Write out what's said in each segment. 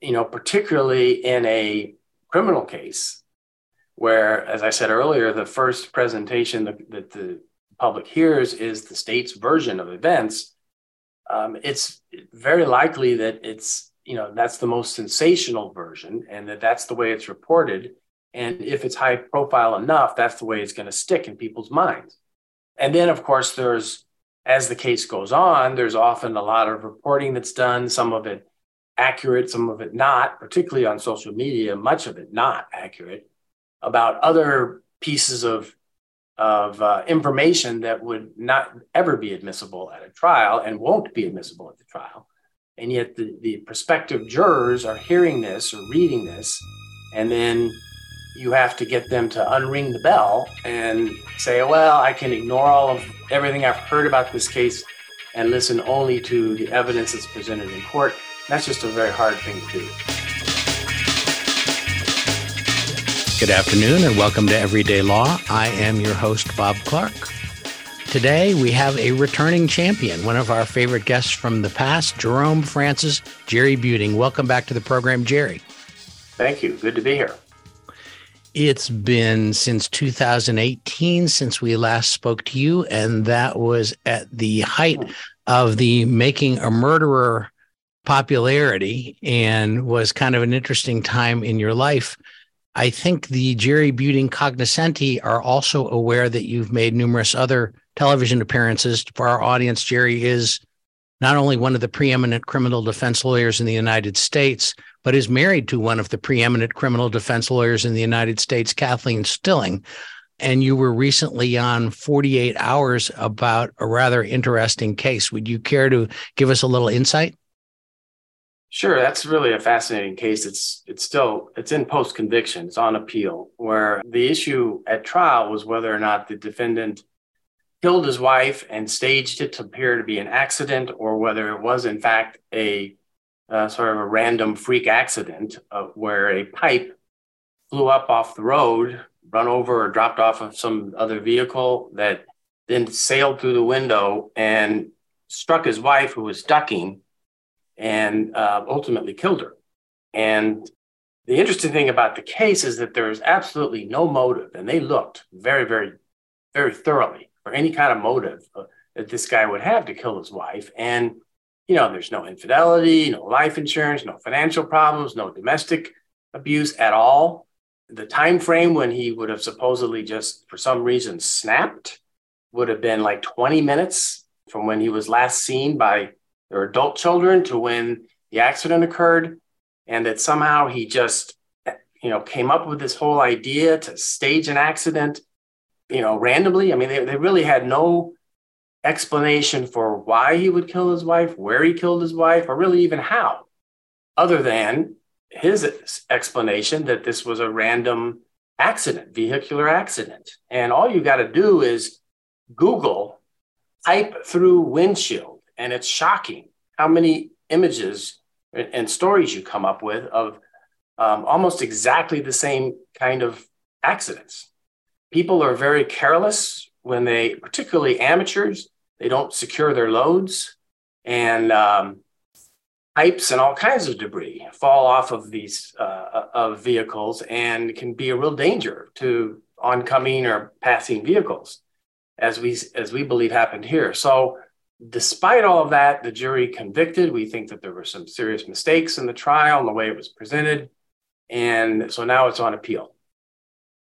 you know, particularly in a criminal case, where, as I said earlier, the first presentation that, that the public hears is the state's version of events, um, it's very likely that it's, you know, that's the most sensational version and that that's the way it's reported. And if it's high profile enough, that's the way it's going to stick in people's minds. And then, of course, there's, as the case goes on, there's often a lot of reporting that's done, some of it accurate, some of it not, particularly on social media, much of it not accurate, about other pieces of, of uh, information that would not ever be admissible at a trial and won't be admissible at the trial. And yet the, the prospective jurors are hearing this or reading this, and then you have to get them to unring the bell and say, well, I can ignore all of everything I've heard about this case and listen only to the evidence that's presented in court. That's just a very hard thing to do. Good afternoon and welcome to Everyday Law. I am your host, Bob Clark. Today we have a returning champion, one of our favorite guests from the past, Jerome Francis, Jerry Buting. Welcome back to the program, Jerry. Thank you. Good to be here. It's been since 2018 since we last spoke to you, and that was at the height of the Making a Murderer popularity and was kind of an interesting time in your life. I think the Jerry Buting cognoscenti are also aware that you've made numerous other television appearances. For our audience, Jerry is not only one of the preeminent criminal defense lawyers in the United States, but is married to one of the preeminent criminal defense lawyers in the United States, Kathleen Stilling. And you were recently on 48 Hours about a rather interesting case. Would you care to give us a little insight? Sure, that's really a fascinating case. It's it's still it's in post conviction. It's on appeal, where the issue at trial was whether or not the defendant killed his wife and staged it to appear to be an accident, or whether it was in fact a uh, sort of a random freak accident of where a pipe flew up off the road, run over or dropped off of some other vehicle that then sailed through the window and struck his wife, who was ducking, and uh, ultimately killed her. And the interesting thing about the case is that there is absolutely no motive, and they looked very, very, very thoroughly for any kind of motive uh, that this guy would have to kill his wife. And you know, there's no infidelity, no life insurance, no financial problems, no domestic abuse at all. The time frame when he would have supposedly just for some reason snapped would have been like 20 minutes from when he was last seen by their adult children to when the accident occurred and that somehow he just you know came up with this whole idea to stage an accident you know randomly i mean they, they really had no explanation for why he would kill his wife, where he killed his wife, or really even how, other than his explanation that this was a random accident, vehicular accident. And all you got to do is Google type through windshield, and it's shocking how many images and stories you come up with of um, almost exactly the same kind of accidents. People are very careless when they, particularly amateurs, they don't secure their loads, and um, pipes and all kinds of debris fall off of these uh, of vehicles and can be a real danger to oncoming or passing vehicles, as we as we believe happened here. So. Despite all of that, the jury convicted. We think that there were some serious mistakes in the trial and the way it was presented. And so now it's on appeal.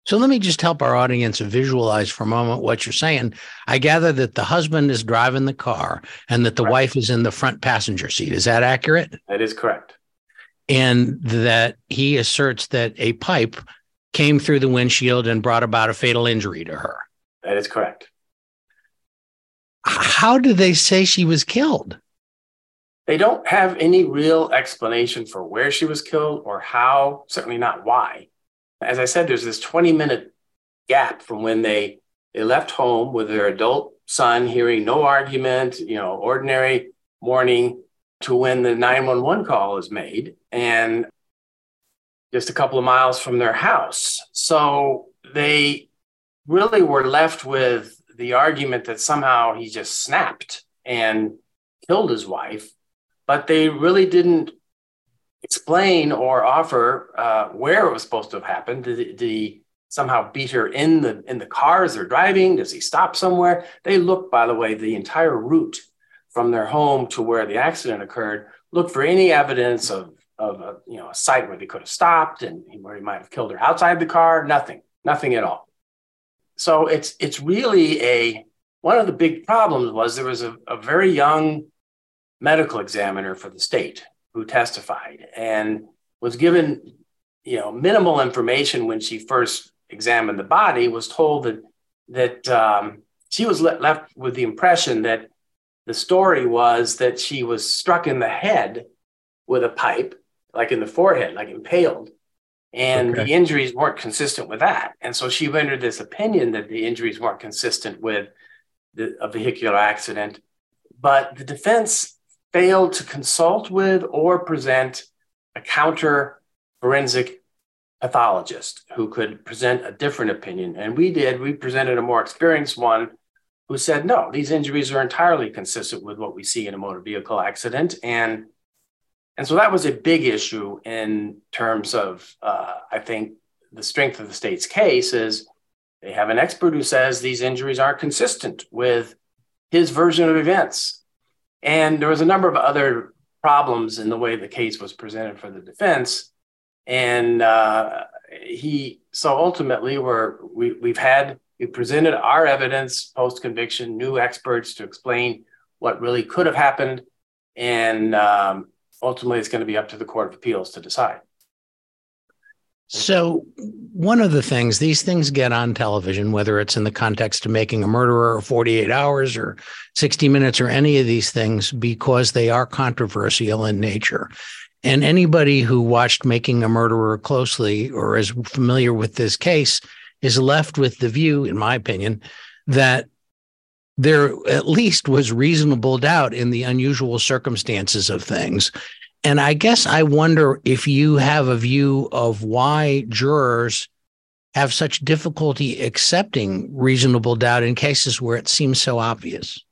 So let me just help our audience visualize for a moment what you're saying. I gather that the husband is driving the car and that the wife is in the front passenger seat. Is that accurate? That is correct. And that he asserts that a pipe came through the windshield and brought about a fatal injury to her. That is correct. How do they say she was killed? They don't have any real explanation for where she was killed or how, certainly not why. As I said, there's this 20 minute gap from when they, they left home with their adult son hearing no argument, you know, ordinary morning to when the 911 call is made and just a couple of miles from their house. So they really were left with the argument that somehow he just snapped and killed his wife, but they really didn't explain or offer uh, where it was supposed to have happened. Did, did he somehow beat her in the in the cars they're driving? Does he stop somewhere? They look, by the way, the entire route from their home to where the accident occurred. Look for any evidence of of a you know a site where they could have stopped and where he might have killed her outside the car. Nothing, nothing at all. So it's it's really a one of the big problems was there was a, a very young medical examiner for the state who testified and was given you know minimal information when she first examined the body was told that that um, she was le- left with the impression that the story was that she was struck in the head with a pipe like in the forehead like impaled and okay. the injuries weren't consistent with that and so she rendered this opinion that the injuries weren't consistent with the, a vehicular accident but the defense failed to consult with or present a counter forensic pathologist who could present a different opinion. And we did, we presented a more experienced one who said, no, these injuries are entirely consistent with what we see in a motor vehicle accident. And, and so that was a big issue in terms of, uh, I think, the strength of the state's case is they have an expert who says these injuries aren't consistent with his version of events. And there was a number of other problems in the way the case was presented for the defense and uh, he so ultimately we're we, we've had we presented our evidence post conviction new experts to explain what really could have happened and um, ultimately it's going to be up to the court of appeals to decide. So one of the things these things get on television whether it's in the context of making a murderer or 48 hours or 60 minutes or any of these things because they are controversial in nature. And anybody who watched Making a Murderer closely or is familiar with this case is left with the view, in my opinion, that there at least was reasonable doubt in the unusual circumstances of things. And I guess I wonder if you have a view of why jurors have such difficulty accepting reasonable doubt in cases where it seems so obvious.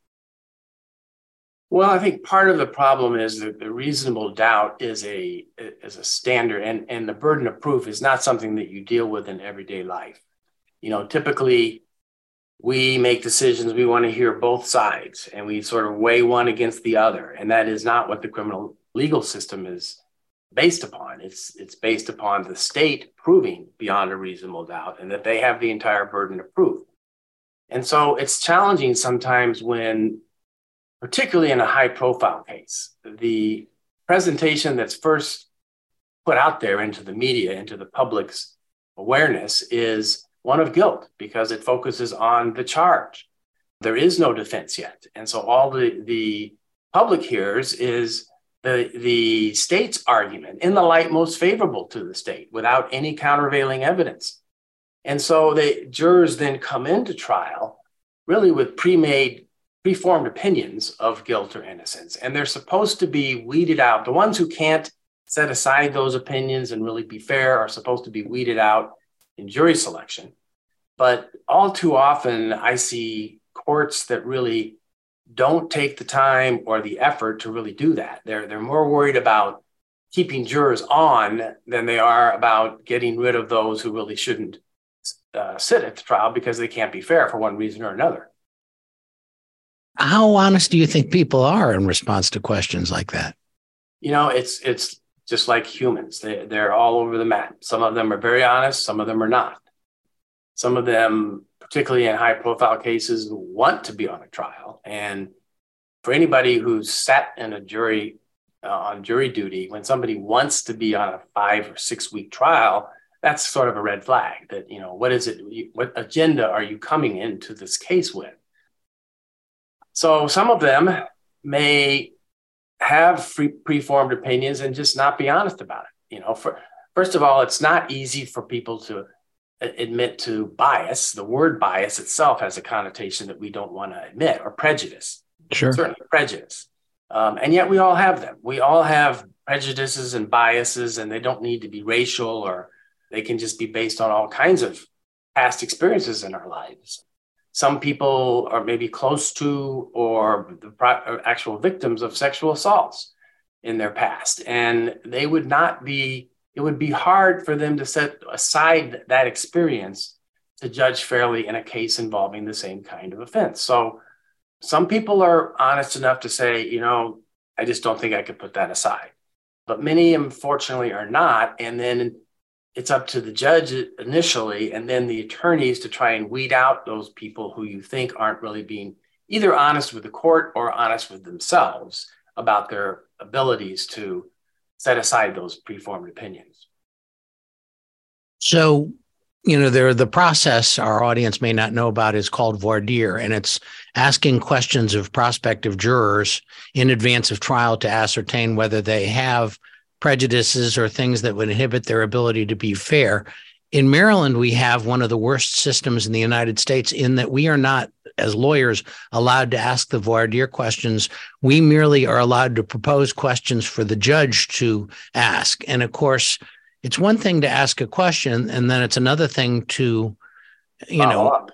Well, I think part of the problem is that the reasonable doubt is a is a standard, and and the burden of proof is not something that you deal with in everyday life. You know, typically we make decisions. We want to hear both sides, and we sort of weigh one against the other, and that is not what the criminal legal system is based upon. It's it's based upon the state proving beyond a reasonable doubt, and that they have the entire burden of proof. And so it's challenging sometimes when particularly in a high profile case. The presentation that's first put out there into the media, into the public's awareness, is one of guilt because it focuses on the charge. There is no defense yet. And so all the, the public hears is the, the state's argument in the light most favorable to the state without any countervailing evidence. And so the jurors then come into trial really with pre made preformed opinions of guilt or innocence. And they're supposed to be weeded out. The ones who can't set aside those opinions and really be fair are supposed to be weeded out in jury selection. But all too often, I see courts that really don't take the time or the effort to really do that. They're, they're more worried about keeping jurors on than they are about getting rid of those who really shouldn't uh, sit at the trial because they can't be fair for one reason or another. How honest do you think people are in response to questions like that? You know, it's it's just like humans. They they're all over the map. Some of them are very honest, some of them are not. Some of them, particularly in high profile cases, want to be on a trial. And for anybody who's sat in a jury uh, on jury duty, when somebody wants to be on a five or six week trial, that's sort of a red flag that, you know, what is it? What agenda are you coming into this case with? So some of them may have free, preformed opinions and just not be honest about it. You know, for first of all, it's not easy for people to admit to bias. The word bias itself has a connotation that we don't want to admit, or prejudice. Sure, certainly prejudice. Um, and yet we all have them. We all have prejudices and biases, and they don't need to be racial, or they can just be based on all kinds of past experiences in our lives some people are maybe close to or the actual victims of sexual assaults. in their past. And they would not be, it would be hard for them to set aside that experience to judge fairly in a case involving the same kind of offense. So some people are honest enough to say, you know, I just don't think I could put that aside. But many, unfortunately, are not. And then it's up to the judge initially and then the attorneys to try and weed out those people who you think aren't really being either honest with the court or honest with themselves about their abilities to set aside those preformed opinions. So, you know, there the process our audience may not know about is called voir dire, and it's asking questions of prospective jurors in advance of trial to ascertain whether they have prejudices or things that would inhibit their ability to be fair. In Maryland, we have one of the worst systems in the United States in that we are not, as lawyers, allowed to ask the voir dire questions. We merely are allowed to propose questions for the judge to ask. And of course, it's one thing to ask a question, and then it's another thing to, you Follow know, up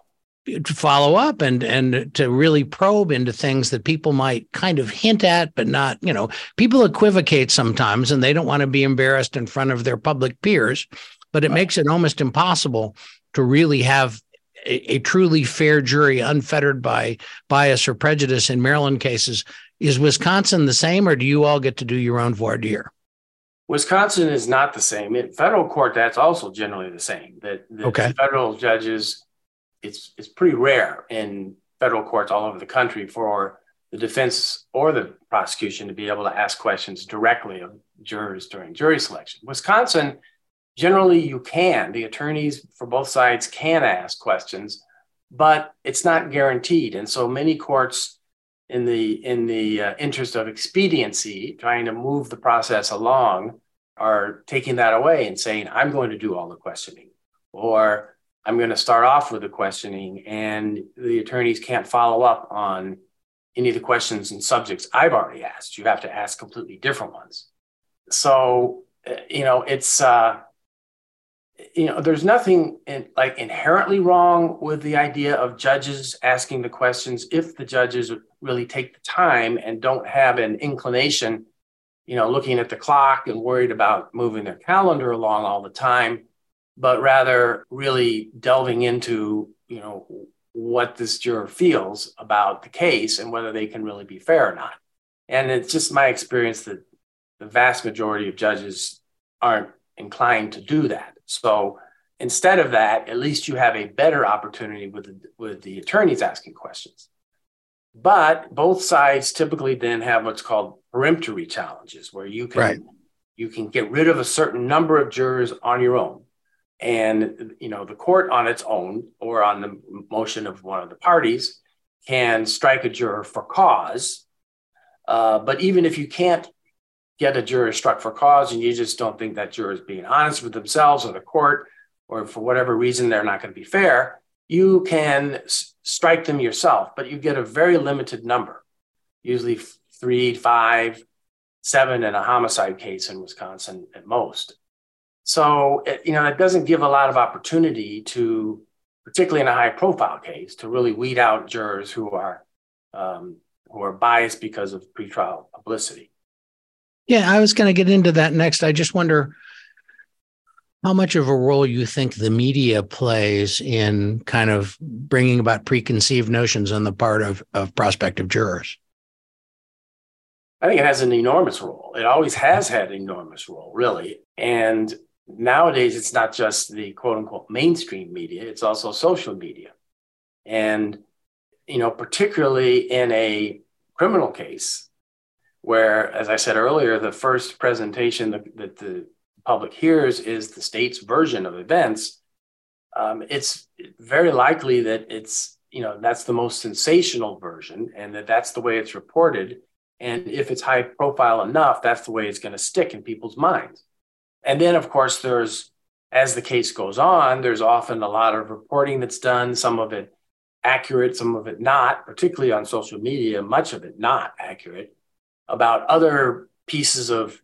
to follow up and and to really probe into things that people might kind of hint at but not you know people equivocate sometimes and they don't want to be embarrassed in front of their public peers but it makes it almost impossible to really have a, a truly fair jury unfettered by bias or prejudice in maryland cases. Is wisconsin the same or do you all get to do your own voir dire? Wisconsin is not the same. In federal court that's also generally the same. That the okay. federal judges it's it's pretty rare in federal courts all over the country for the defense or the prosecution to be able to ask questions directly of jurors during jury selection. Wisconsin, generally you can. The attorneys for both sides can ask questions, but it's not guaranteed. And so many courts in the in the uh, interest of expediency, trying to move the process along, are taking that away and saying, "I'm going to do all the questioning," or I'm going to start off with the questioning, and the attorneys can't follow up on any of the questions and subjects I've already asked. You have to ask completely different ones. So, uh, you know, it's, uh, you know, there's nothing in, like inherently wrong with the idea of judges asking the questions if the judges really take the time and don't have an inclination, you know, looking at the clock and worried about moving their calendar along all the time but rather really delving into, you know, what this juror feels about the case and whether they can really be fair or not. And it's just my experience that the vast majority of judges aren't inclined to do that. So instead of that, at least you have a better opportunity with the, with the attorneys asking questions. But both sides typically then have what's called peremptory challenges, where you can right. you can get rid of a certain number of jurors on your own and you know the court on its own or on the motion of one of the parties can strike a juror for cause uh, but even if you can't get a juror struck for cause and you just don't think that juror is being honest with themselves or the court or for whatever reason they're not going to be fair you can strike them yourself but you get a very limited number usually three five seven in a homicide case in wisconsin at most so, you know, it doesn't give a lot of opportunity to, particularly in a high profile case, to really weed out jurors who are um, who are biased because of pretrial publicity. Yeah, I was going to get into that next. I just wonder how much of a role you think the media plays in kind of bringing about preconceived notions on the part of, of prospective jurors. I think it has an enormous role. It always has had an enormous role, really. And nowadays it's not just the quote unquote mainstream media, it's also social media. And, you know, particularly in a criminal case, where, as I said earlier, the first presentation that, that the public hears is the state's version of events, um, it's very likely that it's, you know, that's the most sensational version and that that's the way it's reported. And if it's high profile enough, that's the way it's going to stick in people's minds. And then, of course, there's, as the case goes on, there's often a lot of reporting that's done, some of it accurate, some of it not, particularly on social media, much of it not accurate, about other pieces of,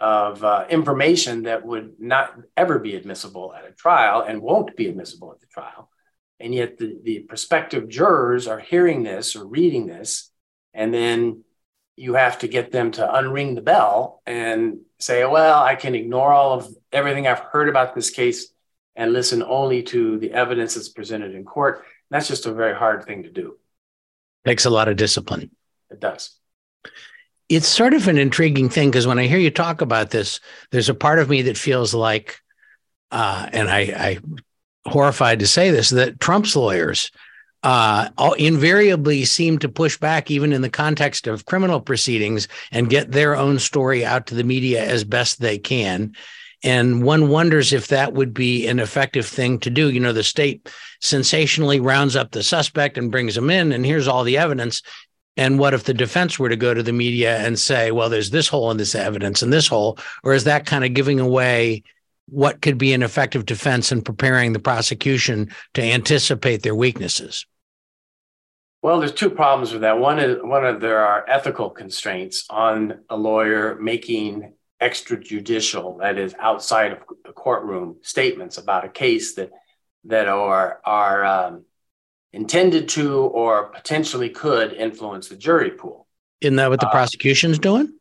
of uh, information that would not ever be admissible at a trial and won't be admissible at the trial. And yet the, the prospective jurors are hearing this or reading this and then you have to get them to unring the bell and say, well, I can ignore all of everything I've heard about this case and listen only to the evidence that's presented in court. That's just a very hard thing to do. Takes a lot of discipline. It does. It's sort of an intriguing thing because when I hear you talk about this, there's a part of me that feels like, uh, and I, I horrified to say this, that Trump's lawyers uh, invariably seem to push back, even in the context of criminal proceedings, and get their own story out to the media as best they can. And one wonders if that would be an effective thing to do. You know, the state sensationally rounds up the suspect and brings him in, and here's all the evidence. And what if the defense were to go to the media and say, well, there's this hole in this evidence and this hole? Or is that kind of giving away what could be an effective defense and preparing the prosecution to anticipate their weaknesses? Well, there's two problems with that. One is one of there are ethical constraints on a lawyer making extrajudicial, that is outside of the courtroom, statements about a case that that are are um, intended to or potentially could influence the jury pool. Isn't that what the uh, prosecution's doing?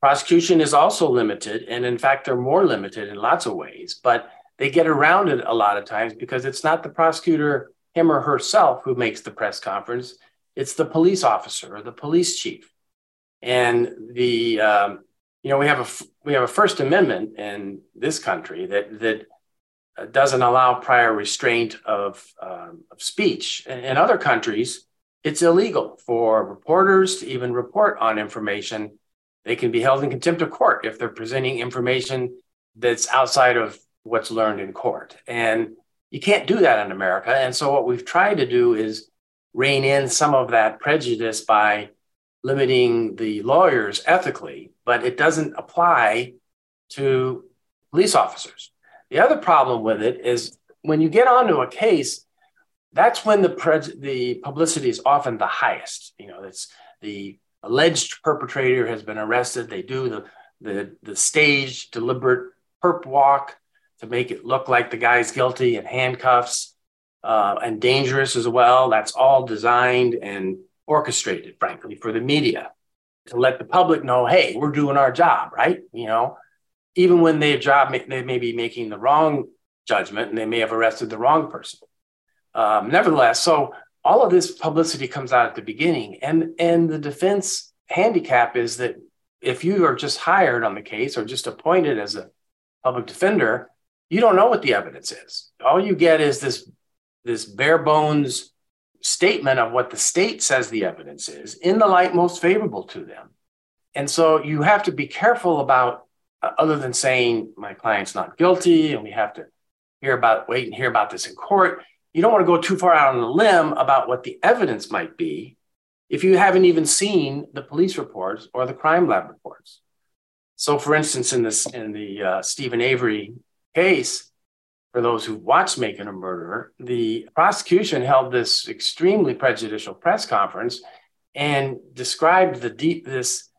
Prosecution is also limited, and in fact, they're more limited in lots of ways. But they get around it a lot of times because it's not the prosecutor, him or herself, who makes the press conference. It's the police officer or the police chief, and the um, you know we have a we have a First Amendment in this country that that doesn't allow prior restraint of, um, of speech. In other countries, it's illegal for reporters to even report on information. They can be held in contempt of court if they're presenting information that's outside of what's learned in court. And you can't do that in America. And so, what we've tried to do is rein in some of that prejudice by limiting the lawyers ethically, but it doesn't apply to police officers. The other problem with it is when you get onto a case, that's when the pre- the publicity is often the highest. You know, it's the alleged perpetrator has been arrested. They do the the the staged deliberate perp walk to make it look like the guy's guilty and handcuffs uh, and dangerous as well. That's all designed and orchestrated, frankly, for the media to let the public know, hey, we're doing our job, right? You know, even when their job they may be making the wrong judgment and they may have arrested the wrong person. Um, nevertheless, so all of this publicity comes out at the beginning, and and the defense handicap is that if you are just hired on the case or just appointed as a public defender, you don't know what the evidence is. All you get is this this bare bones statement of what the state says the evidence is in the light most favorable to them. And so you have to be careful about other than saying my client's not guilty and we have to hear about wait and hear about this in court you don't want to go too far out on a limb about what the evidence might be if you haven't even seen the police reports or the crime lab reports. So for instance in this in the uh, steven avery case for those who watched making a murderer the prosecution held this extremely prejudicial press conference and described the deep this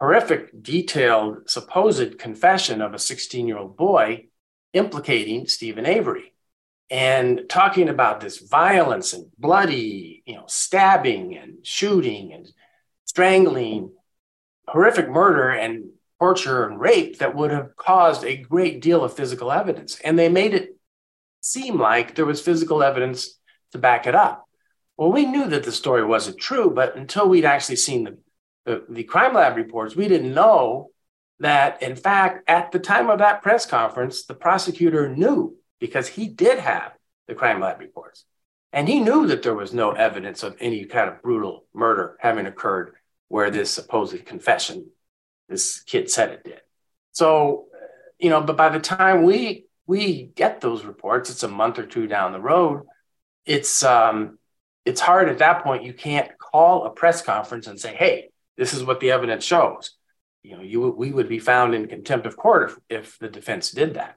horrific, detailed, supposed confession of a 16 year old boy implicating Steven Avery and talking about this violence and bloody, you know, stabbing and shooting and strangling, horrific murder and torture and rape that would have caused a great deal of physical evidence. And they made it seem like there was physical evidence to back it up. Well, we knew that the story wasn't true, but until we'd actually seen the the, the crime lab reports, we didn't know that, in fact, at the time of that press conference, the prosecutor knew because he did have the crime lab reports. And he knew that there was no evidence of any kind of brutal murder having occurred where this supposed confession, this kid said it did. So, you know, but by the time we we get those reports, it's a month or two down the road. It's um, it's hard at that point. You can't call a press conference and say, "Hey, this is what the evidence shows. You know, you we would be found in contempt of court if, if the defense did that.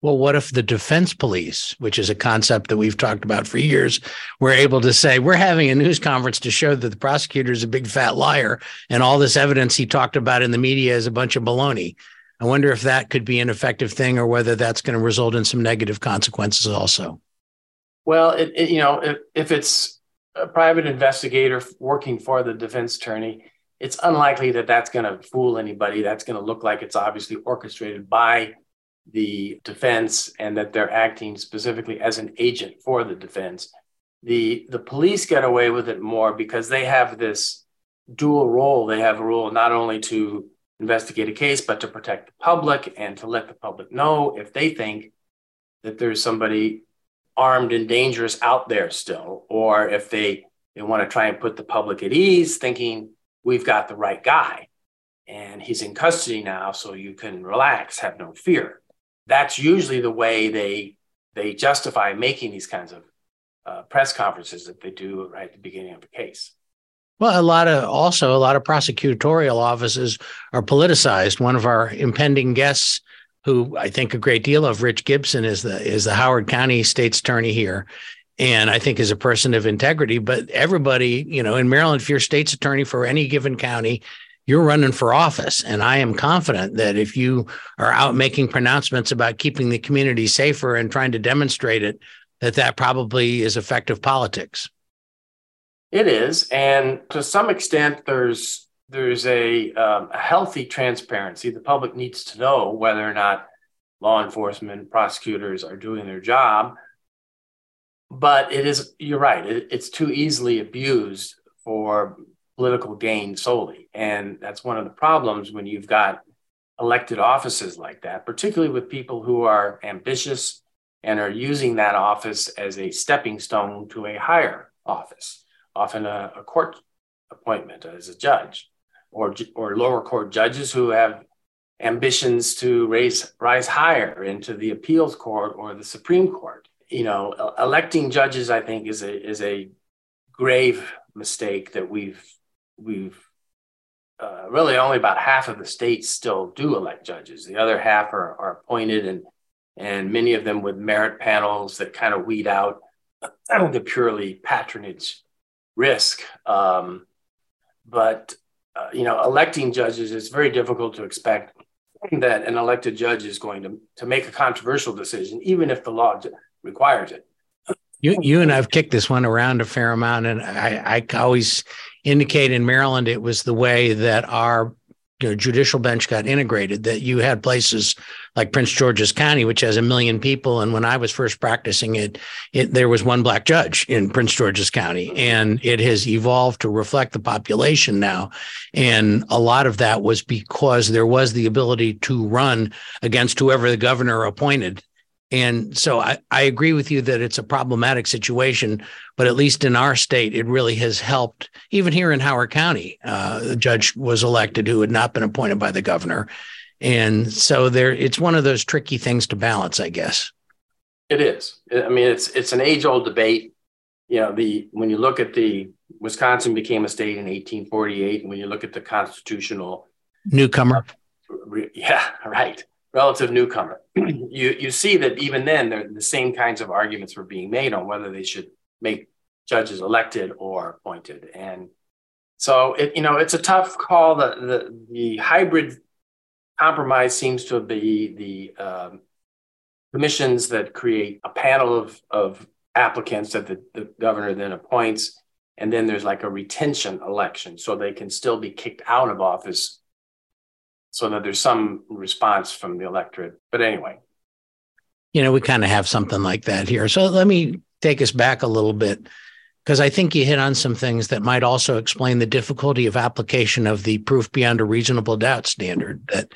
Well, what if the defense police, which is a concept that we've talked about for years, were able to say, we're having a news conference to show that the prosecutor is a big fat liar and all this evidence he talked about in the media is a bunch of baloney? I wonder if that could be an effective thing or whether that's going to result in some negative consequences also. Well, it, it, you know, if, if it's a private investigator working for the defense attorney, it's unlikely that that's going to fool anybody. That's going to look like it's obviously orchestrated by the defense and that they're acting specifically as an agent for the defense. The, the police get away with it more because they have this dual role. They have a role not only to investigate a case, but to protect the public and to let the public know if they think that there's somebody armed and dangerous out there still, or if they, they want to try and put the public at ease, thinking we've got the right guy and he's in custody now, so you can relax, have no fear. That's usually the way they they justify making these kinds of uh, press conferences that they do right at the beginning of a case. Well, a lot of also a lot of prosecutorial offices are politicized. One of our impending guests, who I think a great deal of, Rich Gibson, is the is the Howard County State's Attorney here, and I think is a person of integrity. But everybody, you know, in Maryland, if you're state's attorney for any given county, you're running for office. And I am confident that if you are out making pronouncements about keeping the community safer and trying to demonstrate it, that that probably is effective politics. It is, and to some extent, there's there's a, um, a healthy transparency. The public needs to know whether or not law enforcement, prosecutors are doing their job. But it is you're right it, it's too easily abused for political gain solely. And that's one of the problems when you've got elected offices like that particularly with people who are ambitious and are using that office as a stepping stone to a higher office often a, a court appointment as a judge or or lower court judges who have ambitions to raise rise higher into the appeals court or the supreme court you know, electing judges, I think, is a is a grave mistake that we've we've uh, really only about half of the states still do elect judges. The other half are, are appointed, and and many of them with merit panels that kind of weed out the purely patronage risk. Um, but uh, you know, electing judges is very difficult to expect that an elected judge is going to to make a controversial decision, even if the law requires it. You, you and I've kicked this one around a fair amount, and I, I always indicate in Maryland it was the way that our you know, judicial bench got integrated. That you had places like Prince George's County, which has a million people, and when I was first practicing it, it there was one black judge in Prince George's County, and it has evolved to reflect the population now. And a lot of that was because there was the ability to run against whoever the governor appointed and so I, I agree with you that it's a problematic situation, but at least in our state, it really has helped. Even here in Howard County, uh, the judge was elected who had not been appointed by the governor. And so there, it's one of those tricky things to balance, I guess. It is. I mean, it's it's an age old debate. You know, the when you look at the Wisconsin became a state in 1848, and when you look at the constitutional newcomer, yeah, right relative newcomer. you you see that even then the same kinds of arguments were being made on whether they should make judges elected or appointed. And so it you know it's a tough call. The the, the hybrid compromise seems to be the um, commissions that create a panel of of applicants that the, the governor then appoints. And then there's like a retention election, so they can still be kicked out of office so that there's some response from the electorate. But anyway. You know, we kind of have something like that here. So let me take us back a little bit because I think you hit on some things that might also explain the difficulty of application of the proof beyond a reasonable doubt standard. That,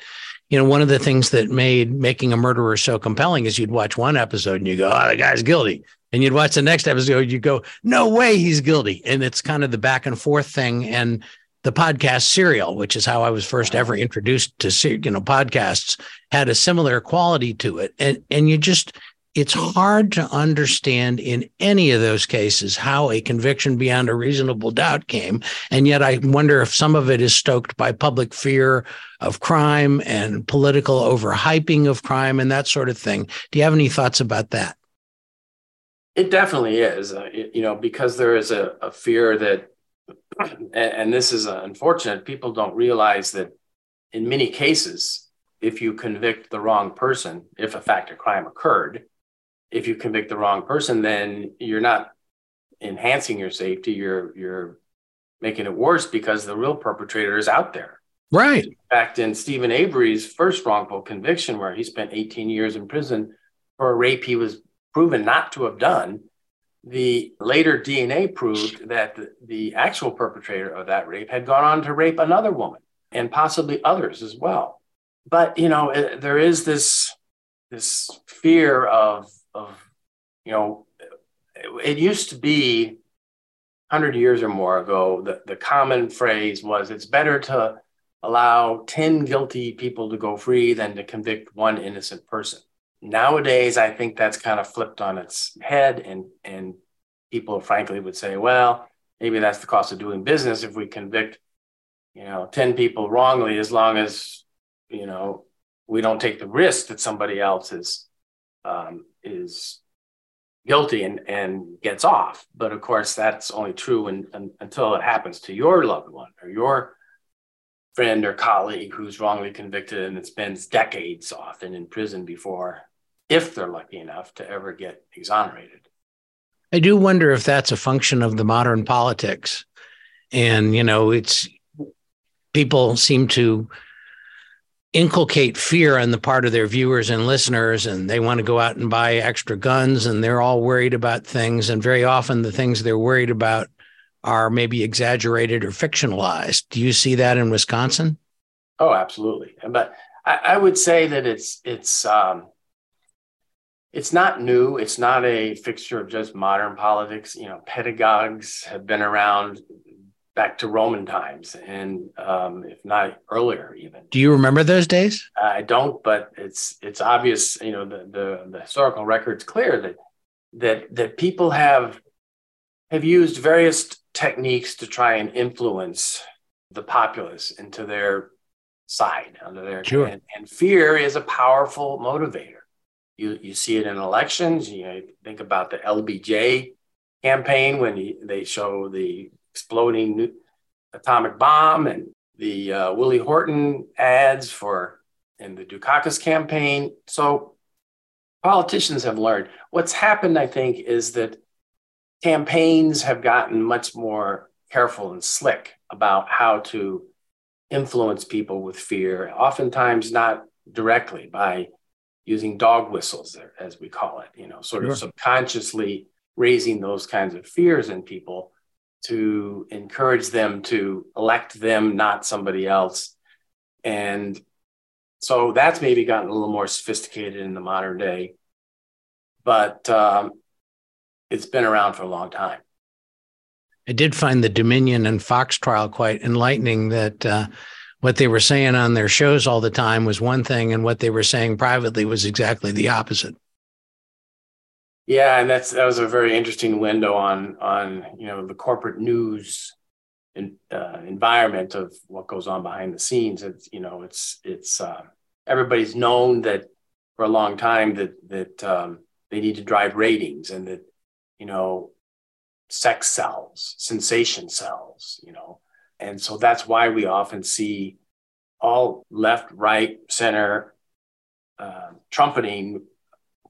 you know, one of the things that made making a murderer so compelling is you'd watch one episode and you go, oh, the guy's guilty. And you'd watch the next episode, you go, no way he's guilty. And it's kind of the back and forth thing. And the podcast serial which is how i was first ever introduced to you know podcasts had a similar quality to it. And and you just it's hard to understand in any of those cases how a conviction beyond a reasonable doubt came. And yet i wonder if some of it is stoked by public fear of crime and political overhyping of crime and that sort of thing. Do you have any thoughts about that? It definitely is. Uh, you know because there is a, a fear that and this is uh, unfortunate, people don't realize that in many cases, if you convict the wrong person, if a fact of crime occurred, if you convict the wrong person, then you're not enhancing your safety, you're you're making it worse because the real perpetrator is out there. Right. In fact, in Steven Avery's first wrongful conviction, where he spent 18 years in prison for a rape he was proven not to have done, the later DNA proved that the, the actual perpetrator of that rape had gone on to rape another woman and possibly others as well. But you know, it, there is this this fear of of you know, it, it used to be 100 years or more ago, the, the common phrase was it's better to allow 10 guilty people to go free than to convict one innocent person. Nowadays, I think that's kind of flipped on its head, and, and people frankly would say, well, maybe that's the cost of doing business if we convict, you know, 10 people wrongly, as long as, you know, we don't take the risk that somebody else is um, is guilty and, and gets off. But of course, that's only true in, in, until it happens to your loved one or your friend or colleague who's wrongly convicted and it spends decades often in prison before, if they're lucky enough to ever get exonerated. I do wonder if that's a function of the modern politics. And, you know, it's people seem to inculcate fear on the part of their viewers and listeners and they want to go out and buy extra guns and they're all worried about things and very often the things they're worried about are maybe exaggerated or fictionalized do you see that in wisconsin oh absolutely but i, I would say that it's it's um, it's not new it's not a fixture of just modern politics you know pedagogues have been around back to Roman times, and um, if not earlier, even. Do you remember those days? I don't, but it's it's obvious. You know, the the, the historical record's clear that that that people have have used various techniques to try and influence the populace into their side under their sure. and, and fear is a powerful motivator. You you see it in elections. You know, think about the LBJ campaign when he, they show the exploding atomic bomb and the uh, Willie Horton ads for in the Dukakis campaign. So politicians have learned. What's happened, I think, is that campaigns have gotten much more careful and slick about how to influence people with fear, oftentimes not directly by using dog whistles, as we call it, you know, sort sure. of subconsciously raising those kinds of fears in people to encourage them to elect them, not somebody else. And so that's maybe gotten a little more sophisticated in the modern day, but um, it's been around for a long time. I did find the Dominion and Fox trial quite enlightening that uh, what they were saying on their shows all the time was one thing, and what they were saying privately was exactly the opposite. Yeah, and that's that was a very interesting window on on you know the corporate news in, uh, environment of what goes on behind the scenes. It's you know it's it's uh, everybody's known that for a long time that that um, they need to drive ratings and that you know sex sells, sensation sells, you know, and so that's why we often see all left, right, center uh, trumpeting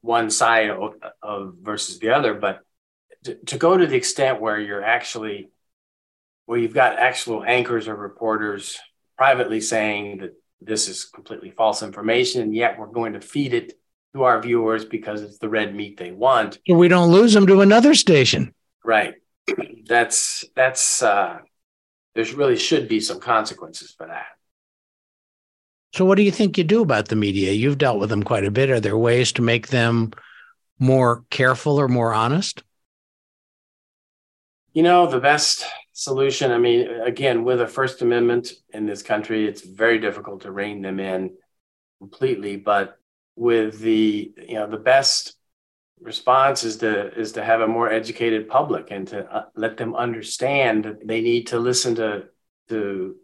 one side of, of versus the other, but to, to, go to the extent where you're actually where you've got actual anchors or reporters privately saying that this is completely false information, and yet we're going to feed it to our viewers because it's the red meat they want. We don't lose them to another station. Right. That's that's uh, there's really should be some consequences for that. So, what do you think you do about the media? You've dealt with them quite a bit. Are there ways to make them more careful or more honest? You know, the best solution, I mean, again, with a First Amendment in this country, it's very difficult to rein them in completely. But with the, you know, the best response is to is to have a more educated public and to uh, let them understand that they need to listen to to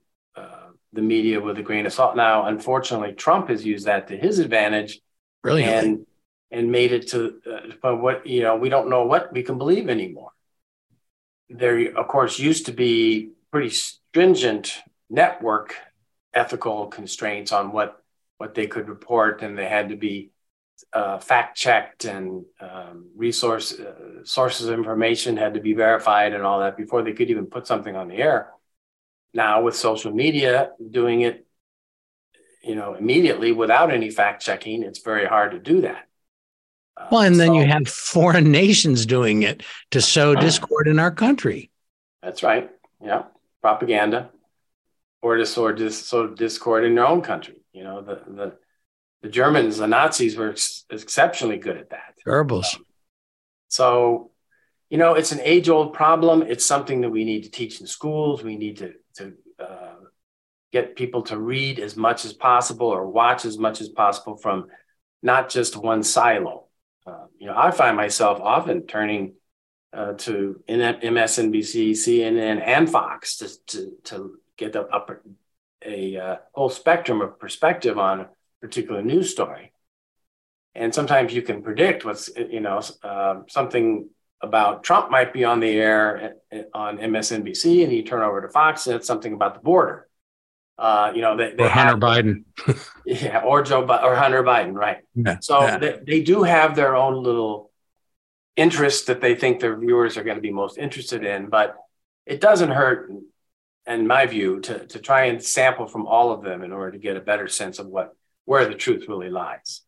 the media with a grain of salt. Now, unfortunately, Trump has used that to his advantage, really and and made it to uh, what you know. We don't know what we can believe anymore. There, of course, used to be pretty stringent network ethical constraints on what what they could report, and they had to be uh, fact checked and um, resource uh, sources of information had to be verified and all that before they could even put something on the air. now with social media doing it, you know, immediately without any fact checking, it's very hard to do that. Uh, well, and then so, you have foreign nations doing it to sow discord in our country. That's right. Yeah, propaganda, or to sow, dis- sow discord in their own country. You know, the the the Germans, the Nazis were ex- exceptionally good at that. Um, so, you know, it's an age old problem. It's something that we need to teach in schools. We need to to uh, get people to read as much as possible or watch as much as possible from not just one silo. Uh, you know, I find myself often turning uh, to MSNBC, CNN, and Fox to, to, to get the upper, a uh, whole spectrum of perspective on particular news story. And sometimes you can predict what's, you know, uh, something about Trump might be on the air on MSNBC, and you turn over to Fox, and it's something about the border. Uh, you know, they, they or Hunter Biden. yeah, or Joe or Hunter Biden, right? Yeah, so yeah. They, they do have their own little interests that they think their viewers are going to be most interested in, but it doesn't hurt, in my view, to to try and sample from all of them in order to get a better sense of what where the truth really lies.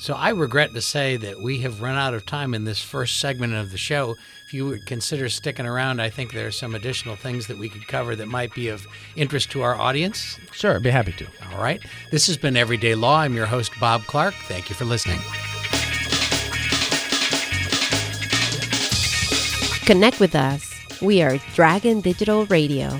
So I regret to say that we have run out of time in this first segment of the show. If you would consider sticking around, I think there are some additional things that we could cover that might be of interest to our audience. Sure, I'd be happy to. All right. This has been Everyday Law. I'm your host, Bob Clark. Thank you for listening. Connect with us. We are Dragon Digital Radio.